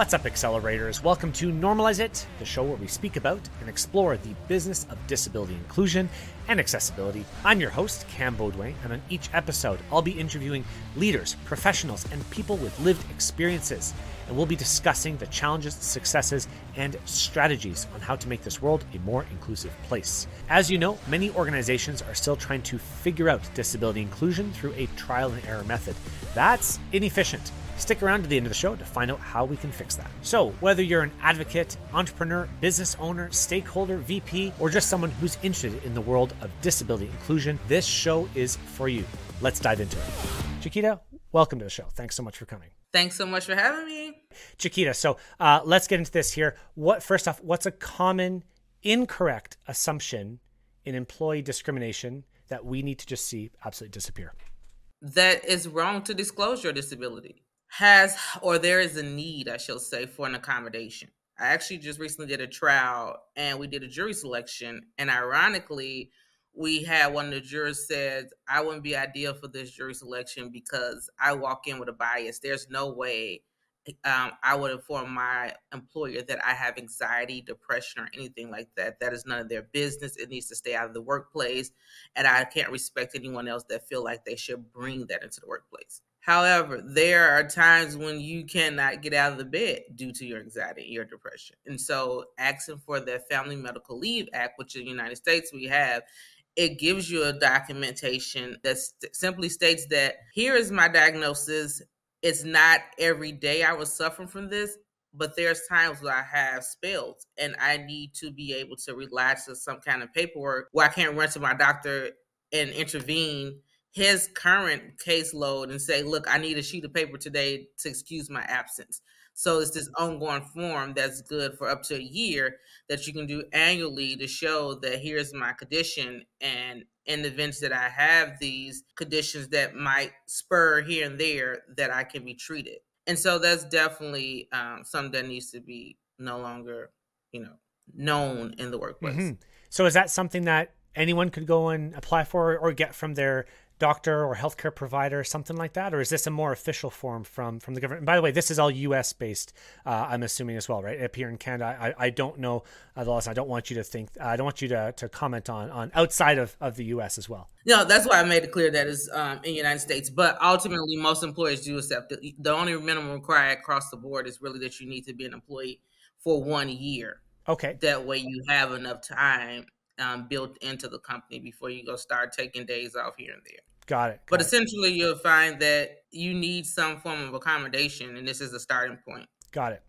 What's up, accelerators? Welcome to Normalize It, the show where we speak about and explore the business of disability inclusion and accessibility. I'm your host, Cam Beaudoin, and on each episode, I'll be interviewing leaders, professionals, and people with lived experiences. And we'll be discussing the challenges, successes, and strategies on how to make this world a more inclusive place. As you know, many organizations are still trying to figure out disability inclusion through a trial and error method. That's inefficient. Stick around to the end of the show to find out how we can fix that. So, whether you're an advocate, entrepreneur, business owner, stakeholder, VP, or just someone who's interested in the world of disability inclusion, this show is for you. Let's dive into it. Chiquita, welcome to the show. Thanks so much for coming. Thanks so much for having me. Chiquita, so uh, let's get into this here. What first off, what's a common incorrect assumption in employee discrimination that we need to just see absolutely disappear? That is wrong to disclose your disability has or there is a need, I shall say, for an accommodation. I actually just recently did a trial and we did a jury selection. And ironically, we had one of the jurors said, I wouldn't be ideal for this jury selection because I walk in with a bias. There's no way um, I would inform my employer that I have anxiety, depression, or anything like that. That is none of their business. It needs to stay out of the workplace. And I can't respect anyone else that feel like they should bring that into the workplace. However, there are times when you cannot get out of the bed due to your anxiety, your depression. And so, asking for the Family Medical Leave Act, which in the United States we have, it gives you a documentation that st- simply states that here is my diagnosis. It's not every day I was suffering from this, but there's times where I have spells and I need to be able to rely to some kind of paperwork where I can't run to my doctor and intervene his current caseload and say, look, I need a sheet of paper today to excuse my absence. So it's this ongoing form that's good for up to a year that you can do annually to show that here's my condition and in the events that I have these conditions that might spur here and there that I can be treated. And so that's definitely um, something that needs to be no longer, you know, known in the workplace. Mm-hmm. So is that something that anyone could go and apply for or get from their doctor or healthcare provider, something like that, or is this a more official form from from the government? And by the way, this is all U.S. based. Uh, I'm assuming as well, right? Up here in Canada, I, I don't know uh, the laws. I don't want you to think. I don't want you to, to comment on on outside of, of the U.S. as well. No, that's why I made it clear that it's um, in the United States. But ultimately, most employers do accept it. The only minimum required across the board is really that you need to be an employee for one year. Okay. That way, you have enough time um, built into the company before you go start taking days off here and there. Got it. Got but it. essentially, you'll find that you need some form of accommodation, and this is a starting point. Got it.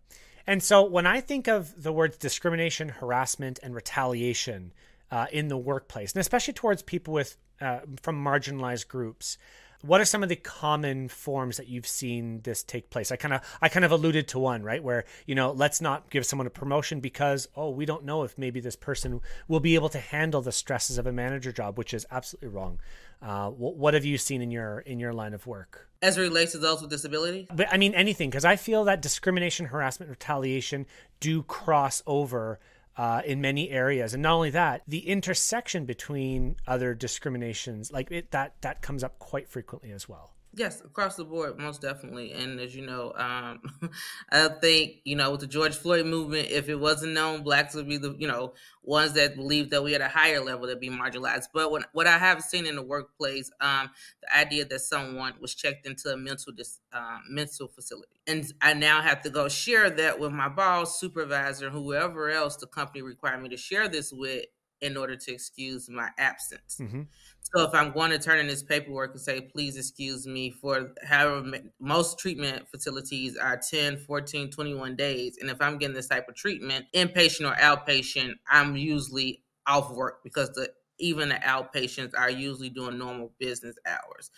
And so, when I think of the words discrimination, harassment, and retaliation uh, in the workplace, and especially towards people with uh, from marginalized groups, what are some of the common forms that you've seen this take place i kind of i kind of alluded to one right where you know let's not give someone a promotion because oh we don't know if maybe this person will be able to handle the stresses of a manager job which is absolutely wrong uh, what, what have you seen in your in your line of work as it relates to those with disability? But I mean anything because I feel that discrimination, harassment, retaliation do cross over uh, in many areas, and not only that, the intersection between other discriminations like it that that comes up quite frequently as well. Yes, across the board, most definitely. And as you know, um, I think you know with the George Floyd movement, if it wasn't known, blacks would be the you know ones that believe that we at a higher level that be marginalized. But what what I have seen in the workplace, um, the idea that someone was checked into a mental dis, uh, mental facility, and I now have to go share that with my boss, supervisor, whoever else the company required me to share this with in order to excuse my absence. Mm-hmm. So if I'm going to turn in this paperwork and say, please excuse me for however most treatment facilities are 10, 14, 21 days. And if I'm getting this type of treatment, inpatient or outpatient, I'm usually off work because the even the outpatients are usually doing normal business hours.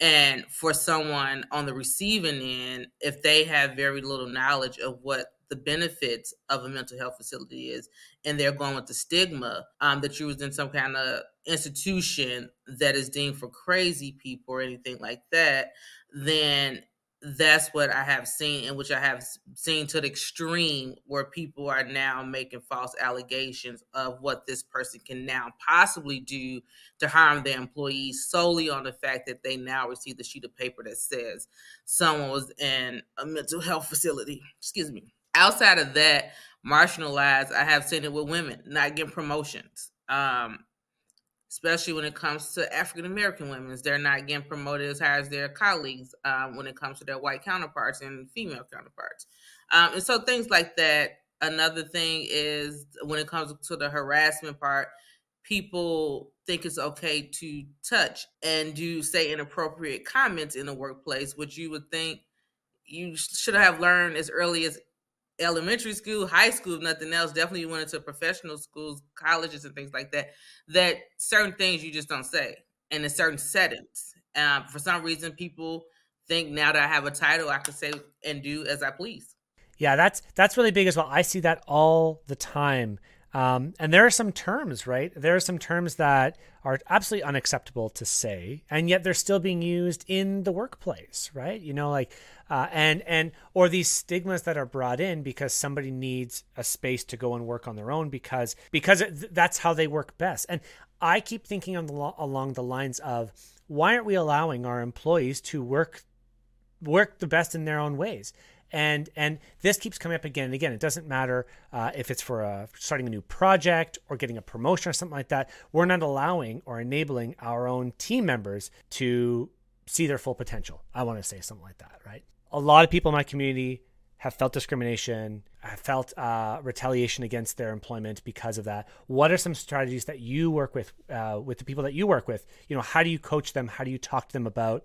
And for someone on the receiving end, if they have very little knowledge of what the benefits of a mental health facility is, and they're going with the stigma um, that you was in some kind of institution that is deemed for crazy people or anything like that, then that's what I have seen, in which I have seen to the extreme where people are now making false allegations of what this person can now possibly do to harm their employees solely on the fact that they now receive the sheet of paper that says someone was in a mental health facility. Excuse me outside of that, marginalized, I have seen it with women not getting promotions. Um, especially when it comes to African American women, they're not getting promoted as high as their colleagues um, when it comes to their white counterparts and female counterparts. Um, and so things like that. Another thing is when it comes to the harassment part, people think it's okay to touch and do say inappropriate comments in the workplace, which you would think you should have learned as early as elementary school, high school, if nothing else. Definitely you went into professional schools, colleges, and things like that. That certain things you just don't say, and in certain settings. Um, for some reason, people think now that I have a title, I can say and do as I please. Yeah, that's that's really big as well. I see that all the time um, and there are some terms, right? There are some terms that are absolutely unacceptable to say, and yet they're still being used in the workplace, right? You know, like, uh, and and or these stigmas that are brought in because somebody needs a space to go and work on their own because because it, that's how they work best. And I keep thinking on the along the lines of why aren't we allowing our employees to work work the best in their own ways? And and this keeps coming up again and again. It doesn't matter uh, if it's for a, starting a new project or getting a promotion or something like that. We're not allowing or enabling our own team members to see their full potential. I want to say something like that, right? A lot of people in my community have felt discrimination, have felt uh, retaliation against their employment because of that. What are some strategies that you work with uh, with the people that you work with? You know, how do you coach them? How do you talk to them about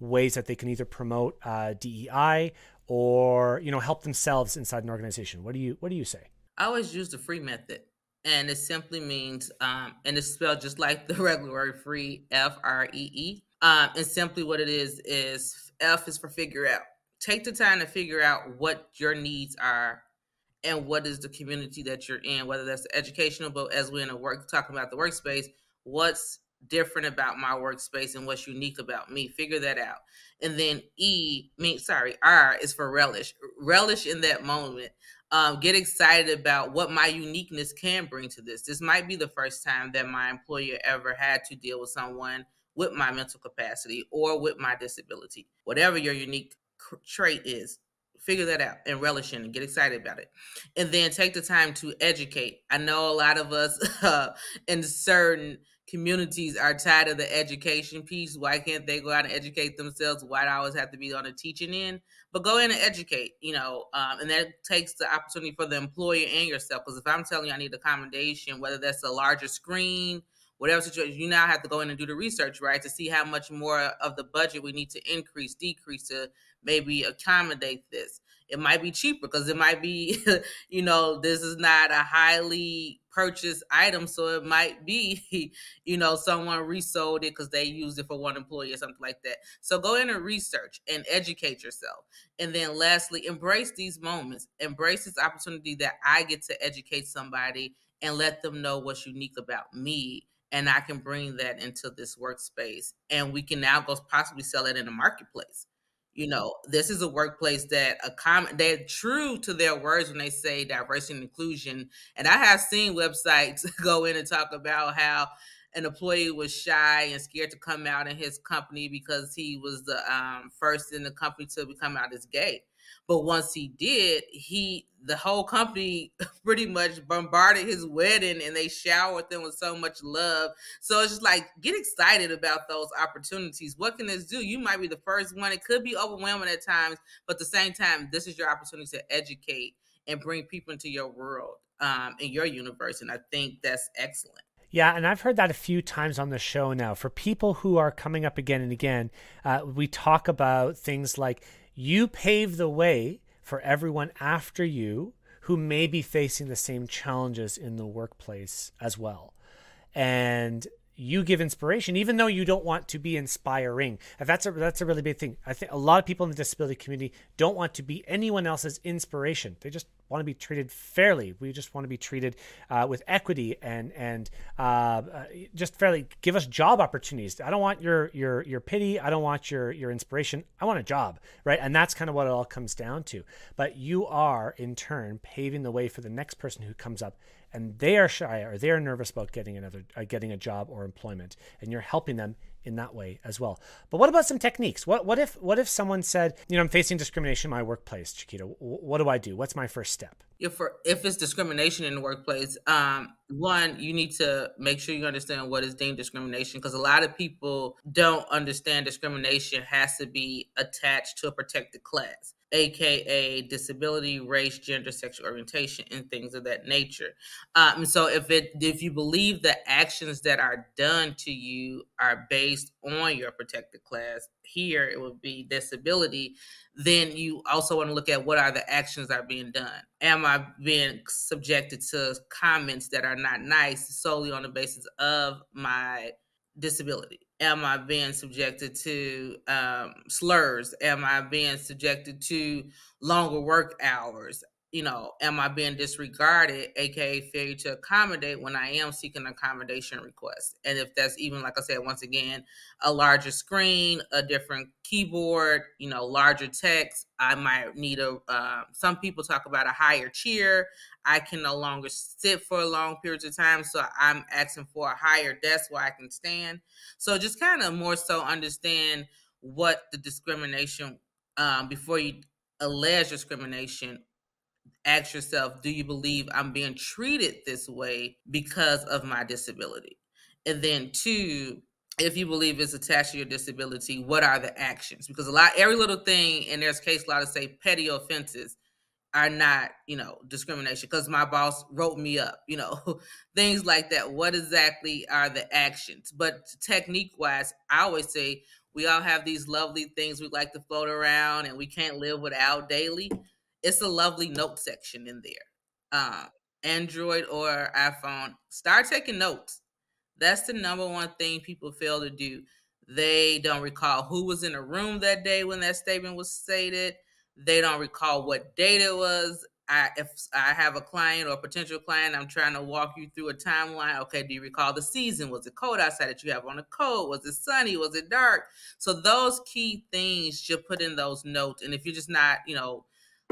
ways that they can either promote uh, DEI or you know help themselves inside an organization. What do you what do you say? I always use the free method and it simply means um, and it's spelled just like the regular word free f-r-e-e um, and simply what it is is f is for figure out. Take the time to figure out what your needs are and what is the community that you're in whether that's educational but as we're in a work talking about the workspace what's different about my workspace and what's unique about me. Figure that out. And then E, me, sorry, R is for relish. Relish in that moment. Um, get excited about what my uniqueness can bring to this. This might be the first time that my employer ever had to deal with someone with my mental capacity or with my disability. Whatever your unique trait is, figure that out and relish in and get excited about it and then take the time to educate i know a lot of us uh, in certain communities are tired of the education piece. Why can't they go out and educate themselves? Why do I always have to be on the teaching end? But go in and educate, you know, um, and that takes the opportunity for the employer and yourself. Because if I'm telling you I need accommodation, whether that's a larger screen, whatever situation, you now have to go in and do the research, right, to see how much more of the budget we need to increase, decrease to maybe accommodate this it might be cheaper because it might be you know this is not a highly purchased item so it might be you know someone resold it because they used it for one employee or something like that. So go in and research and educate yourself. And then lastly embrace these moments. Embrace this opportunity that i get to educate somebody and let them know what's unique about me and i can bring that into this workspace. And we can now go possibly sell it in the marketplace you know this is a workplace that a common they're true to their words when they say diversity and inclusion and i have seen websites go in and talk about how an employee was shy and scared to come out in his company because he was the um, first in the company to become out as gay but once he did, he the whole company pretty much bombarded his wedding and they showered them with so much love. So it's just like get excited about those opportunities. What can this do? You might be the first one. It could be overwhelming at times, but at the same time, this is your opportunity to educate and bring people into your world, um, in your universe. And I think that's excellent. Yeah, and I've heard that a few times on the show now. For people who are coming up again and again, uh, we talk about things like you pave the way for everyone after you who may be facing the same challenges in the workplace as well. And you give inspiration, even though you don't want to be inspiring. And that's a that's a really big thing. I think a lot of people in the disability community don't want to be anyone else's inspiration. They just want to be treated fairly. We just want to be treated uh, with equity and and uh, uh, just fairly. Give us job opportunities. I don't want your your your pity. I don't want your your inspiration. I want a job, right? And that's kind of what it all comes down to. But you are in turn paving the way for the next person who comes up and they are shy or they are nervous about getting another uh, getting a job or employment and you're helping them in that way as well. But what about some techniques? What what if what if someone said, you know, I'm facing discrimination in my workplace, Chiquita. What do I do? What's my first step? If for, if it's discrimination in the workplace, um, one you need to make sure you understand what is deemed discrimination because a lot of people don't understand discrimination has to be attached to a protected class aka disability race gender sexual orientation and things of that nature. Um, so if it if you believe the actions that are done to you are based on your protected class here it would be disability then you also want to look at what are the actions that are being done. Am i being subjected to comments that are not nice solely on the basis of my disability am I being subjected to um, slurs? Am I being subjected to longer work hours? You know, am I being disregarded, aka failure to accommodate when I am seeking accommodation request? And if that's even, like I said, once again, a larger screen, a different keyboard, you know, larger text, I might need a. Uh, some people talk about a higher chair. I can no longer sit for long periods of time. So I'm asking for a higher desk where I can stand. So just kind of more so understand what the discrimination um, before you allege discrimination. Ask yourself, do you believe I'm being treated this way because of my disability? And then two, if you believe it's attached to your disability, what are the actions? Because a lot, every little thing, and there's case law to say petty offenses are not, you know, discrimination because my boss wrote me up, you know, things like that. What exactly are the actions? But technique wise, I always say we all have these lovely things we like to float around and we can't live without daily. It's a lovely note section in there. Um, Android or iPhone, start taking notes. That's the number one thing people fail to do. They don't recall who was in the room that day when that statement was stated they don't recall what date it was. I, if I have a client or a potential client, I'm trying to walk you through a timeline. Okay, do you recall the season? Was it cold outside that you have on a coat? Was it sunny? Was it dark? So those key things you put in those notes. And if you're just not, you know,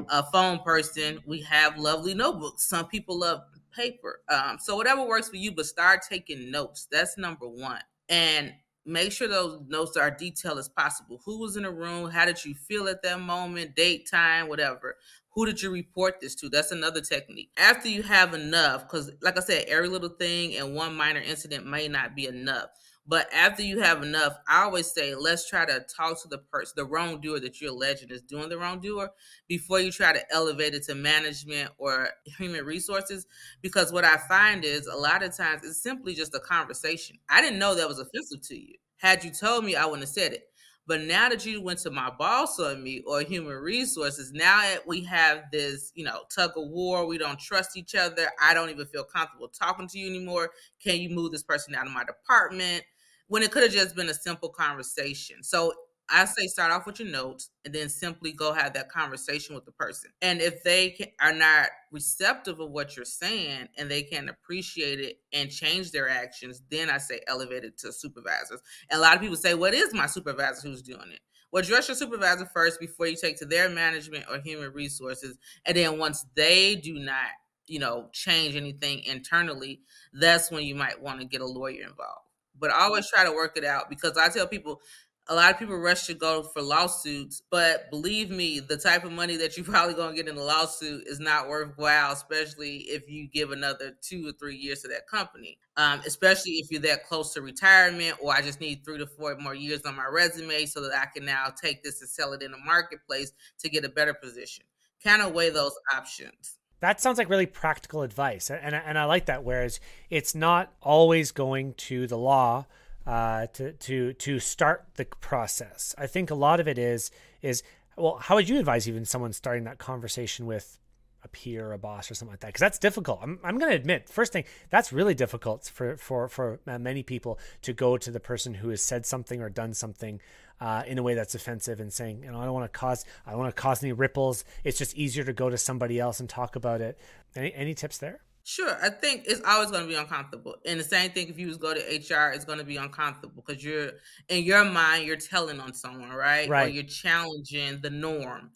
a phone person, we have lovely notebooks. Some people love paper. Um, so whatever works for you, but start taking notes. That's number one. And make sure those notes are detailed as possible. Who was in the room? How did you feel at that moment? Date, time, whatever. Who did you report this to? That's another technique. After you have enough, because like I said, every little thing and one minor incident may not be enough. But after you have enough, I always say, let's try to talk to the person, the wrongdoer that you're alleging is doing the wrongdoer before you try to elevate it to management or human resources. Because what I find is a lot of times it's simply just a conversation. I didn't know that was offensive to you. Had you told me, I wouldn't have said it. But now that you went to my boss on me or human resources, now that we have this, you know, tug of war, we don't trust each other. I don't even feel comfortable talking to you anymore. Can you move this person out of my department? When it could have just been a simple conversation. So I say start off with your notes and then simply go have that conversation with the person. And if they can, are not receptive of what you're saying and they can appreciate it and change their actions, then I say elevate it to supervisors. And a lot of people say, What is my supervisor who's doing it? Well, address your supervisor first before you take to their management or human resources. And then once they do not, you know, change anything internally, that's when you might want to get a lawyer involved but I always try to work it out because I tell people a lot of people rush to go for lawsuits, but believe me, the type of money that you're probably to get in a lawsuit is not worthwhile, especially if you give another two or three years to that company. Um, especially if you're that close to retirement, or I just need three to four more years on my resume so that I can now take this and sell it in the marketplace to get a better position. Kind of weigh those options that sounds like really practical advice and, and i like that whereas it's not always going to the law uh, to to to start the process. I think a lot of it is is well how would you advise even someone starting that conversation with a peer, a boss, or something like that, because that's difficult. I'm, I'm going to admit, first thing, that's really difficult for for for many people to go to the person who has said something or done something uh, in a way that's offensive and saying, you know, I don't want to cause, I don't want to cause any ripples. It's just easier to go to somebody else and talk about it. Any any tips there? Sure, I think it's always going to be uncomfortable, and the same thing if you go to HR, it's going to be uncomfortable because you're in your mind you're telling on someone, right? Right. Or you're challenging the norm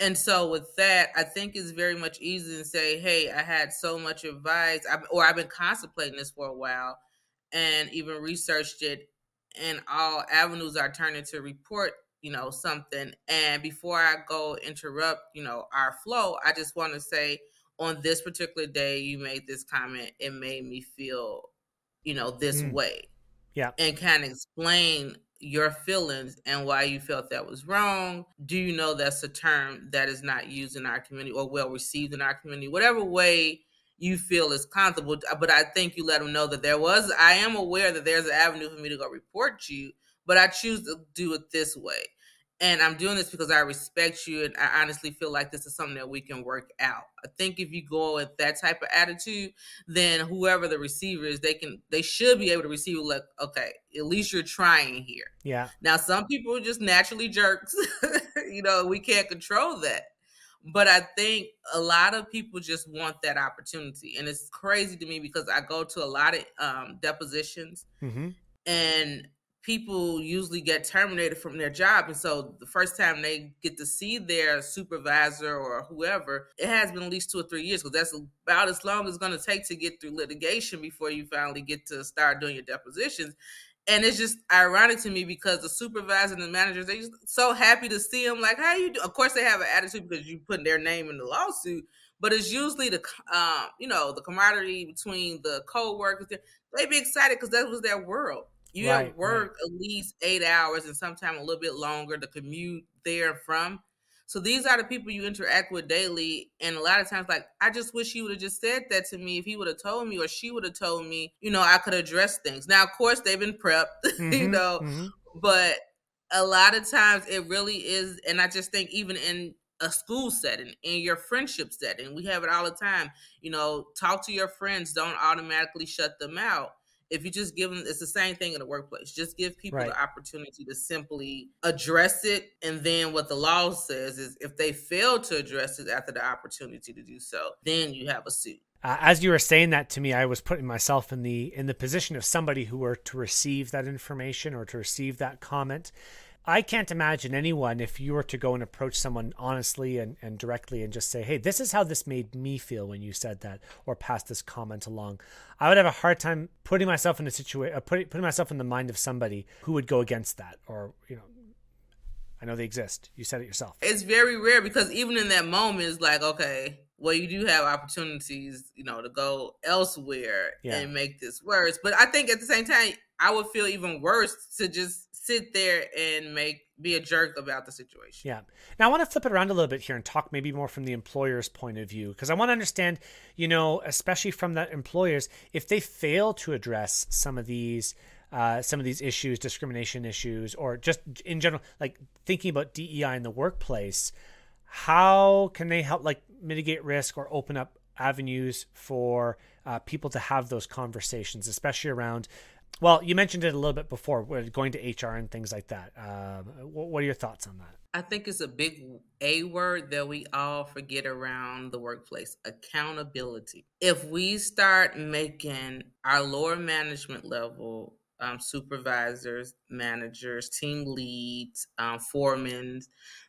And so with that, I think it's very much easy to say, "Hey, I had so much advice, or I've been contemplating this for a while, and even researched it, and all avenues are turning to report, you know, something." And before I go interrupt, you know, our flow, I just want to say, on this particular day, you made this comment. It made me feel, you know, this mm. way. Yeah, and kind of explain your feelings and why you felt that was wrong. Do you know that's a term that is not used in our community or well received in our community? Whatever way you feel is comfortable. Uh, but I think you let them know that there was, I am aware that there's an avenue for me to go report you, but I choose to do it this way and I'm doing this because I respect you and I honestly feel like this is something that we can work out. I think if you go with that type of attitude, then whoever the receiver is, they can they should be able to receive like, okay, at least you're trying here. Yeah. Now some people are just naturally jerks. you know, we can't control that. But I think a lot of people just want that opportunity. And it's crazy to me because I go to a lot of um, depositions mm-hmm. and people usually get terminated from their job and so the first time they get to see their supervisor or whoever it has been at least two or three years because that's about as long as it's going to take to get through litigation before you finally get to start doing your depositions and it's just ironic to me because the supervisor and the managers they just so happy to see them like how you do of course they have an attitude because you put their name in the lawsuit but it's usually the um, you know the camaraderie between the co-workers. They'd be excited because that was their world you right, have work right. at least eight hours and sometimes a little bit longer to commute there from. So these are the people you interact with daily. And a lot of times, like, I just wish he would have just said that to me. If he would have told me or she would have told me, you know, I could address things. Now, of course, they've been prepped, mm-hmm, you know, mm-hmm. but a lot of times it really is. And I just think even in a school setting, in your friendship setting, we have it all the time. You know, talk to your friends, don't automatically shut them out if you just give them it's the same thing in the workplace. Just give people right. the opportunity to simply address it and then what the law says is if they fail to address it after the opportunity to do so then you have a suit. Uh, as you were saying that to me i was putting myself in the in the position of somebody who were to receive that information or to receive that comment I can't imagine anyone, if you were to go and approach someone honestly and, and directly and just say, hey, this is how this made me feel when you said that or passed this comment along. I would have a hard time putting myself in a situation, uh, putting, putting myself in the mind of somebody who would go against that or, you know, I know they exist. You said it yourself. It's very rare because even in that moment, it's like, okay, well, you do have opportunities, you know, to go elsewhere yeah. and make this worse. But I think at the same time, I would feel even worse to just sit there and make be a jerk about the situation. Yeah. Now I want to flip it around a little bit here and talk maybe more from the employer's point of view because I want to understand, you know, especially from the employers, if they fail to address some of these uh, some of these issues, discrimination issues, or just in general, like thinking about DEI in the workplace, how can they help like mitigate risk or open up avenues for uh, people to have those conversations, especially around well, you mentioned it a little bit before, going to HR and things like that. Uh, what are your thoughts on that? I think it's a big A word that we all forget around the workplace accountability. If we start making our lower management level um, supervisors, managers, team leads, um, foremen.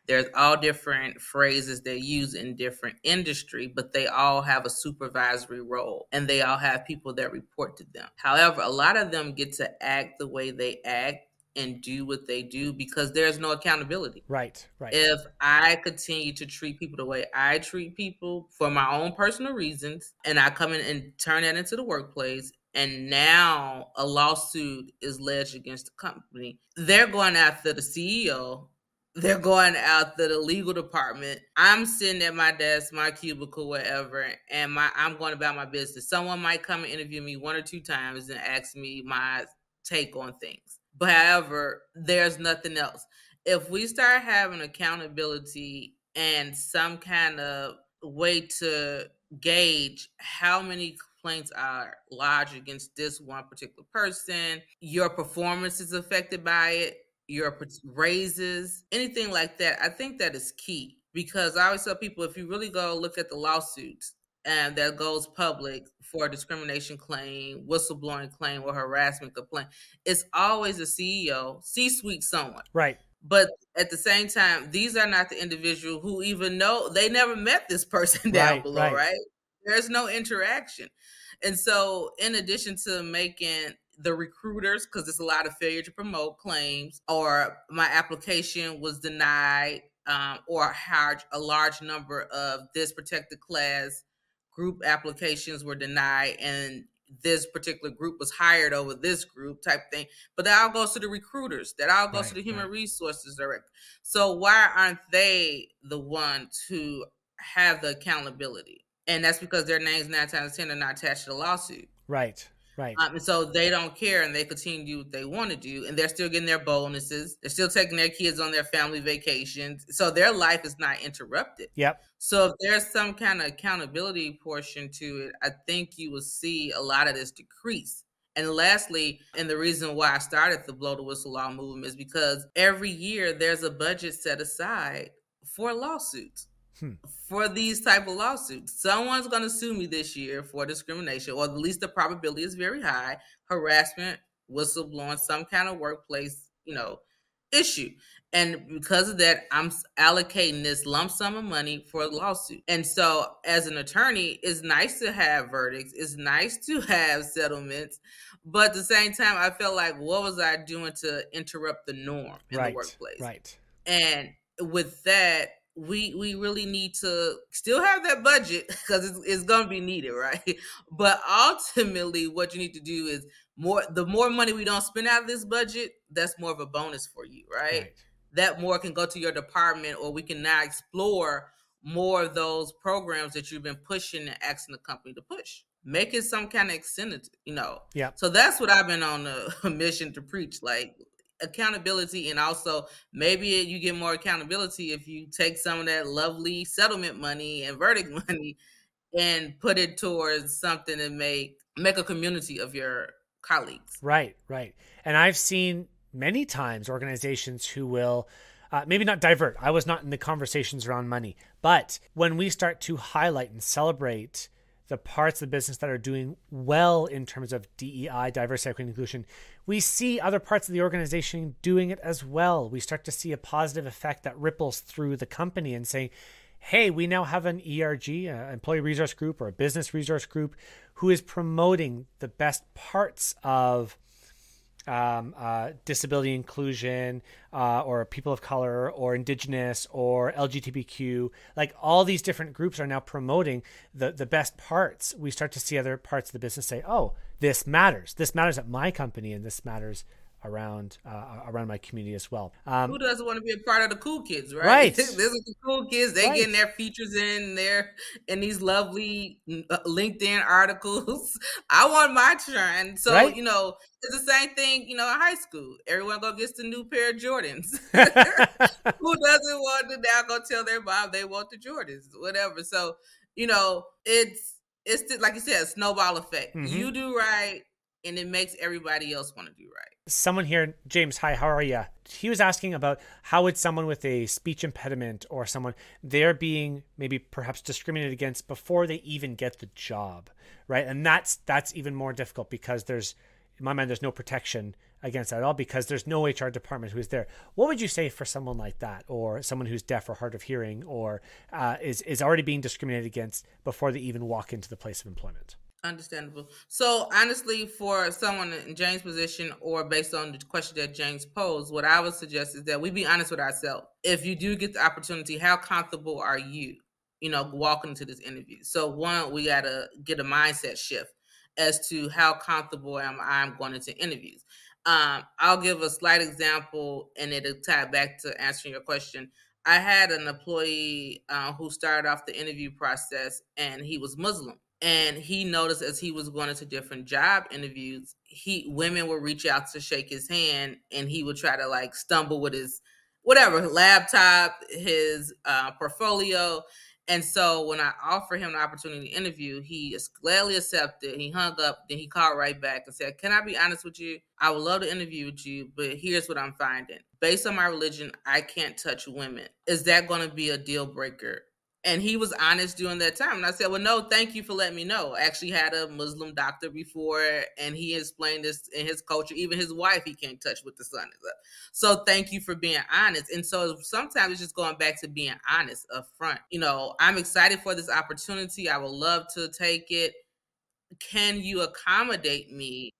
There's all different phrases they use in different industry, but they all have a supervisory role and they all have people that report to them. However, a lot of them get to act the way they act and do what they do because there's no accountability. Right, right. If I continue to treat people the way I treat people for my own personal reasons and I come in and turn that into the workplace and now a lawsuit is lodged against the company. They're going after the CEO. They're going after the legal department. I'm sitting at my desk, my cubicle, whatever, and my I'm going about my business. Someone might come and interview me one or two times and ask me my take on things. But however, there's nothing else. If we start having accountability and some kind of way to gauge how many complaints are lodged against this one particular person, your performance is affected by it, your raises, anything like that. I think that is key because I always tell people if you really go look at the lawsuits and that goes public for a discrimination claim, whistleblowing claim, or harassment complaint, it's always a CEO, C suite someone. Right. But at the same time, these are not the individual who even know they never met this person down Right, below, right. right? There's no interaction. And so, in addition to making the recruiters, because there's a lot of failure to promote claims, or my application was denied, um, or how a large number of this protected class group applications were denied, and this particular group was hired over this group type thing. But that all goes to the recruiters. That all goes to the human right. resources director. So why aren't they the ones who have the accountability? And that's because their names nine times ten are not attached to the lawsuit. Right. Right. Um, and so they don't care and they continue to do what they want to do. And they're still getting their bonuses. They're still taking their kids on their family vacations. So their life is not interrupted. Yep. So if there's some kind of accountability portion to it, I think you will see a lot of this decrease. And lastly, and the reason why I started the blow the whistle law movement is because every year there's a budget set aside for lawsuits. Hmm. For these type of lawsuits, someone's going to sue me this year for discrimination, or at least the probability is very high. Harassment, whistleblowing, some kind of workplace, you know, issue. And because of that, I'm allocating this lump sum of money for a lawsuit. And so, as an attorney, it's nice to have verdicts, it's nice to have settlements. But at the same time, I felt like, what was I doing to interrupt the norm in right. the workplace? Right. And with that, we we really need to still have that budget because it's, it's going to be needed, right? But ultimately, what you need to do is more. The more money we don't spend out of this budget, that's more of a bonus for you, right? Right. That more can go to your department, or we can now explore more of those programs that you've been pushing and asking the company to push. Make it some kind of incentive, you know. Yeah. So that's what I've been on a mission to preach, like accountability and also maybe you get more accountability if you take some of that lovely settlement money and verdict money and put it towards something to make make a community of your colleagues Right, right. And I've seen many times organizations who will uh, maybe not divert. I was not in the conversations around money, but when we start to highlight and celebrate the parts of the business that are doing well in terms of DEI, diversity, equity, inclusion, we see other parts of the organization doing it as well. We start to see a positive effect that ripples through the company and saying, hey, we now have an ERG, an employee resource group or a business resource group, who is promoting the best parts of um, uh, disability inclusion uh, or people of color or indigenous or LGBTQ. Like all these different groups are now promoting the, the best parts. We start to see other parts of the business say, oh, this matters. This matters at my company and this matters around uh, around my community as well. Um, who doesn't want to be a part of the cool kids right, Right. this is the cool kids they Right. getting their features in there in these lovely uh, linkedin articles i want my turn so Right. you know it's the same thing you know in high school everyone go gets the new pair of jordans who doesn't want to now go tell their mom they want the Jordans, whatever. So, you know, it's it's the- like you said, a snowball effect. Mhm. You do right, and it makes everybody else want to do right. someone here, James, hi, how are you? He was asking about how would someone with a speech impediment or someone they're being maybe perhaps discriminated against before they even get the job, right? And that's that's even more difficult because there's in my mind there's no protection against that at all because there's no HR department who's there. What would you say for someone like that, or someone who's deaf or hard of hearing, or uh, is is already being discriminated against before they even walk into the place of employment? Understandable. So honestly, for someone in James' position or based on the question that James posed, what I would suggest is that we be honest with ourselves. If you do get the opportunity, how comfortable are you, you know, walking into this interview? So one, we gotta get a mindset shift as to how comfortable am I going into interviews. Um, I'll give a slight example and it'll tie back to answering your question. I had an employee uh, who started off the interview process and he was Muslim and he noticed as he was going into different job interviews he women would reach out to shake his hand and he would try to like stumble with his whatever laptop his uh, portfolio. And so when i offered him the opportunity to interview he gladly accepted. He hung up then he called right back and said can i be honest with you? I would love to interview with you but here's what i'm finding. Based on my religion i can't touch women. Is that going to be a deal breaker And he was honest during that time. And I said, Well, no, thank you for letting me know. I actually had a Muslim doctor before, and he explained this in his culture. Even his wife, he can't touch with the sun is up. So thank you for being honest. And so sometimes it's just going back to being honest up front. You know, I'm excited for this opportunity. I would love to take it. Can you accommodate me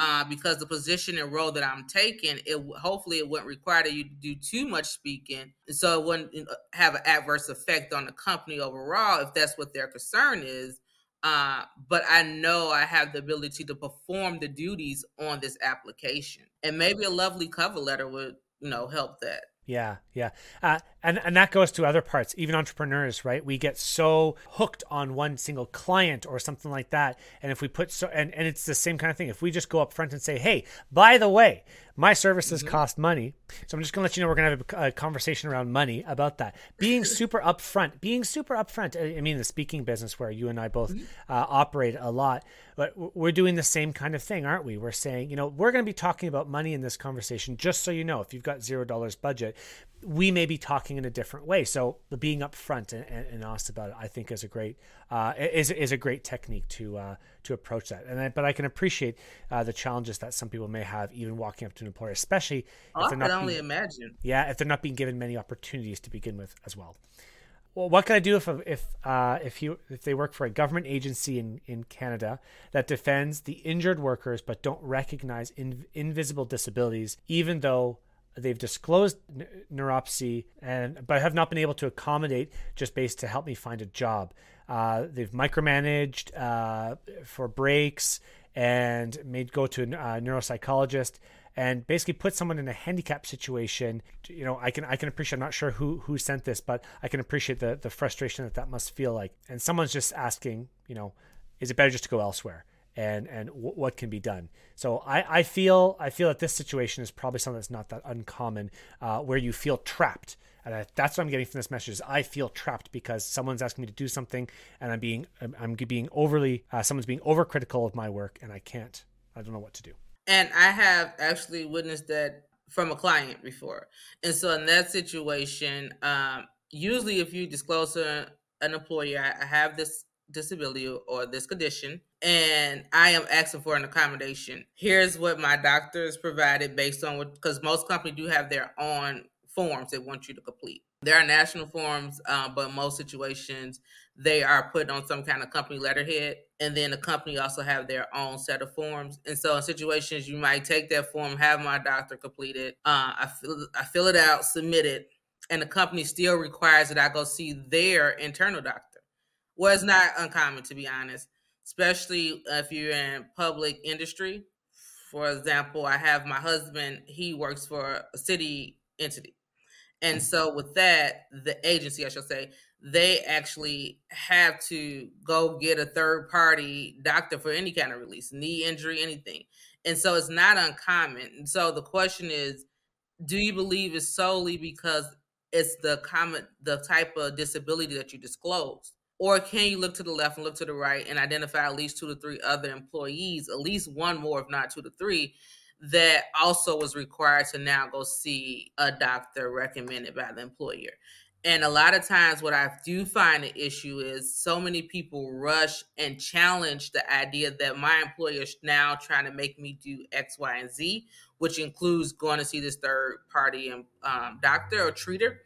uh, because the position and role that I'm taking, it hopefully it wouldn't require that you to do too much speaking, so it wouldn't have an adverse effect on the company overall if that's what their concern is. Uh, but I know I have the ability to perform the duties on this application, and maybe a lovely cover letter would you know help that. Yeah, yeah, uh, and and that goes to other parts, even entrepreneurs, right? We get so hooked on one single client or something like that, and if we put so, and and it's the same kind of thing. If we just go up front and say, "Hey, by the way, my services mm-hmm. cost money," so I'm just gonna let you know we're gonna have a, a conversation around money about that. Being super upfront, being super upfront. I mean, the speaking business where you and I both mm-hmm. uh, operate a lot, but we're doing the same kind of thing, aren't we? We're saying, you know, we're going to be talking about money in this conversation. Just so you know, if you've got zero dollars budget, we may be talking in a different way. So being upfront and, and, and honest about it, I think, is a great uh, is is a great technique to uh, to approach that. And I, but I can appreciate uh, the challenges that some people may have even walking up to an employer, especially oh, if they're not only being, imagine. Yeah, if they're not being given many opportunities to begin with as well. Well, what can I do if if uh, if you if they work for a government agency in, in Canada that defends the injured workers but don't recognize in, invisible disabilities, even though they've disclosed neuropsy and but have not been able to accommodate just based to help me find a job. Uh, they've micromanaged uh, for breaks and made go to a neuropsychologist and basically put someone in a handicap situation. You know, I can I can appreciate. I'm not sure who who sent this, but I can appreciate the the frustration that that must feel like. And someone's just asking, you know, is it better just to go elsewhere? And and w- what can be done. So I, I feel I feel that this situation is probably something that's not that uncommon, uh, where you feel trapped. And I, that's what I'm getting from this message. Is I feel trapped because someone's asking me to do something, and I'm being I'm, I'm being overly uh, someone's being overcritical of my work, and I can't. I don't know what to do. And I have actually witnessed that from a client before. And so in that situation, um, usually if you disclose to an employer, I have this disability or this condition and I am asking for an accommodation. Here's what my doctors provided based on what, because most companies do have their own forms they want you to complete. There are national forms, uh, but most situations they are put on some kind of company letterhead, and then the company also have their own set of forms. And so, in situations, you might take that form, have my doctor complete it. Uh, I fill I fill it out, submit it, and the company still requires that I go see their internal doctor. Well, it's not uncommon to be honest especially if you're in public industry. For example, I have my husband, he works for a city entity. And mm-hmm. so with that, the agency, I should say, they actually have to go get a third party doctor for any kind of release, knee injury, anything. And so it's not uncommon. And so the question is, do you believe it's solely because it's the common the type of disability that you disclose? Or can you look to the left and look to the right and identify at least two to three other employees, at least one more, if not two to three, that also was required to now go see a doctor recommended by the employer? And a lot of times, what I do find an issue is so many people rush and challenge the idea that my employer is now trying to make me do X, Y, and Z, which includes going to see this third party um, doctor or treater.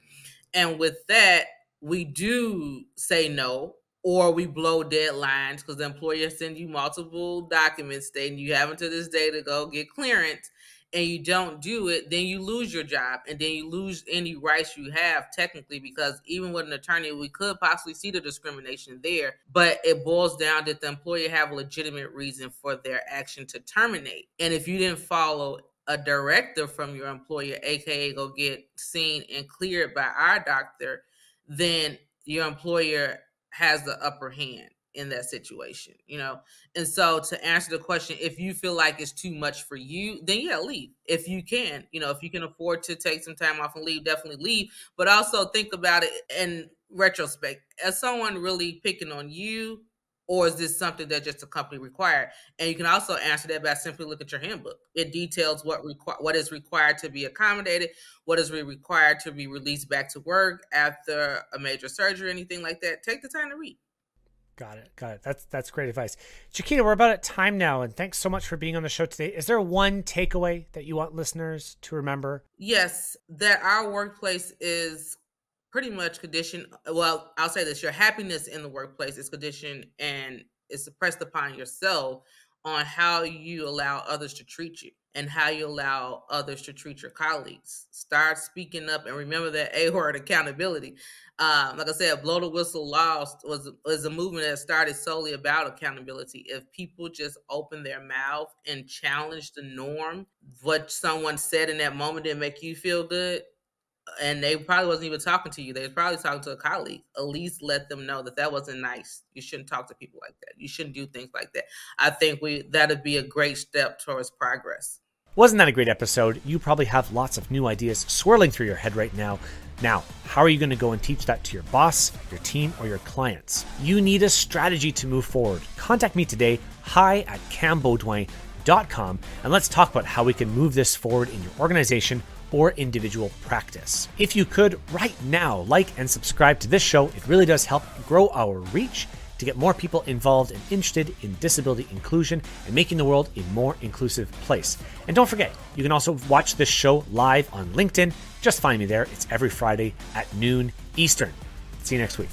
And with that, we do say no or we blow deadlines because the employer sends you multiple documents stating you have until this day to go get clearance and you don't do it, then you lose your job and then you lose any rights you have technically because even with an attorney, we could possibly see the discrimination there, but it boils down that the employer have a legitimate reason for their action to terminate. And if you didn't follow a directive from your employer, aka go get seen and cleared by our doctor, then your employer has the upper hand in that situation, you know? And so to answer the question, if you feel like it's too much for you, then yeah, leave. If you can, you know, if you can afford to take some time off and leave, definitely leave. But also think about it in retrospect. As someone really picking on you, or is this something that just a company required? And you can also answer that by simply look at your handbook. It details what requ- what is required to be accommodated, what is required to be released back to work after a major surgery, anything like that. Take the time to read. Got it. Got it. That's that's great advice. Chiquita, we're about at time now, and thanks so much for being on the show today. Is there one takeaway that you want listeners to remember? Yes, that our workplace is pretty much conditioned. Well, I'll say this: your happiness in the workplace is conditioned and is suppressed upon yourself on how you allow others to treat you and how you allow others to treat your colleagues. Start speaking up and remember that A word accountability. Um, like I said, blow the whistle lost was was a movement that started solely about accountability. If people just open their mouth and challenge the norm, what someone said in that moment didn't make you feel good, and they probably wasn't even talking to you. They was probably talking to a colleague. At least let them know that that wasn't nice. You shouldn't talk to people like that. You shouldn't do things like that. I think we that'd be a great step towards progress. Wasn't that a great episode? You probably have lots of new ideas swirling through your head right now. Now, how are you going to go and teach that to your boss, your team, or your clients? You need a strategy to move forward. Contact me today, hi at cambeaudoin.com, and let's talk about how we can move this forward in your organization or individual practice. If you could right now like and subscribe to this show, it really does help grow our reach to get more people involved and interested in disability inclusion and making the world a more inclusive place. And don't forget, you can also watch this show live on LinkedIn. Just find me there. It's every Friday at noon Eastern. See you next week.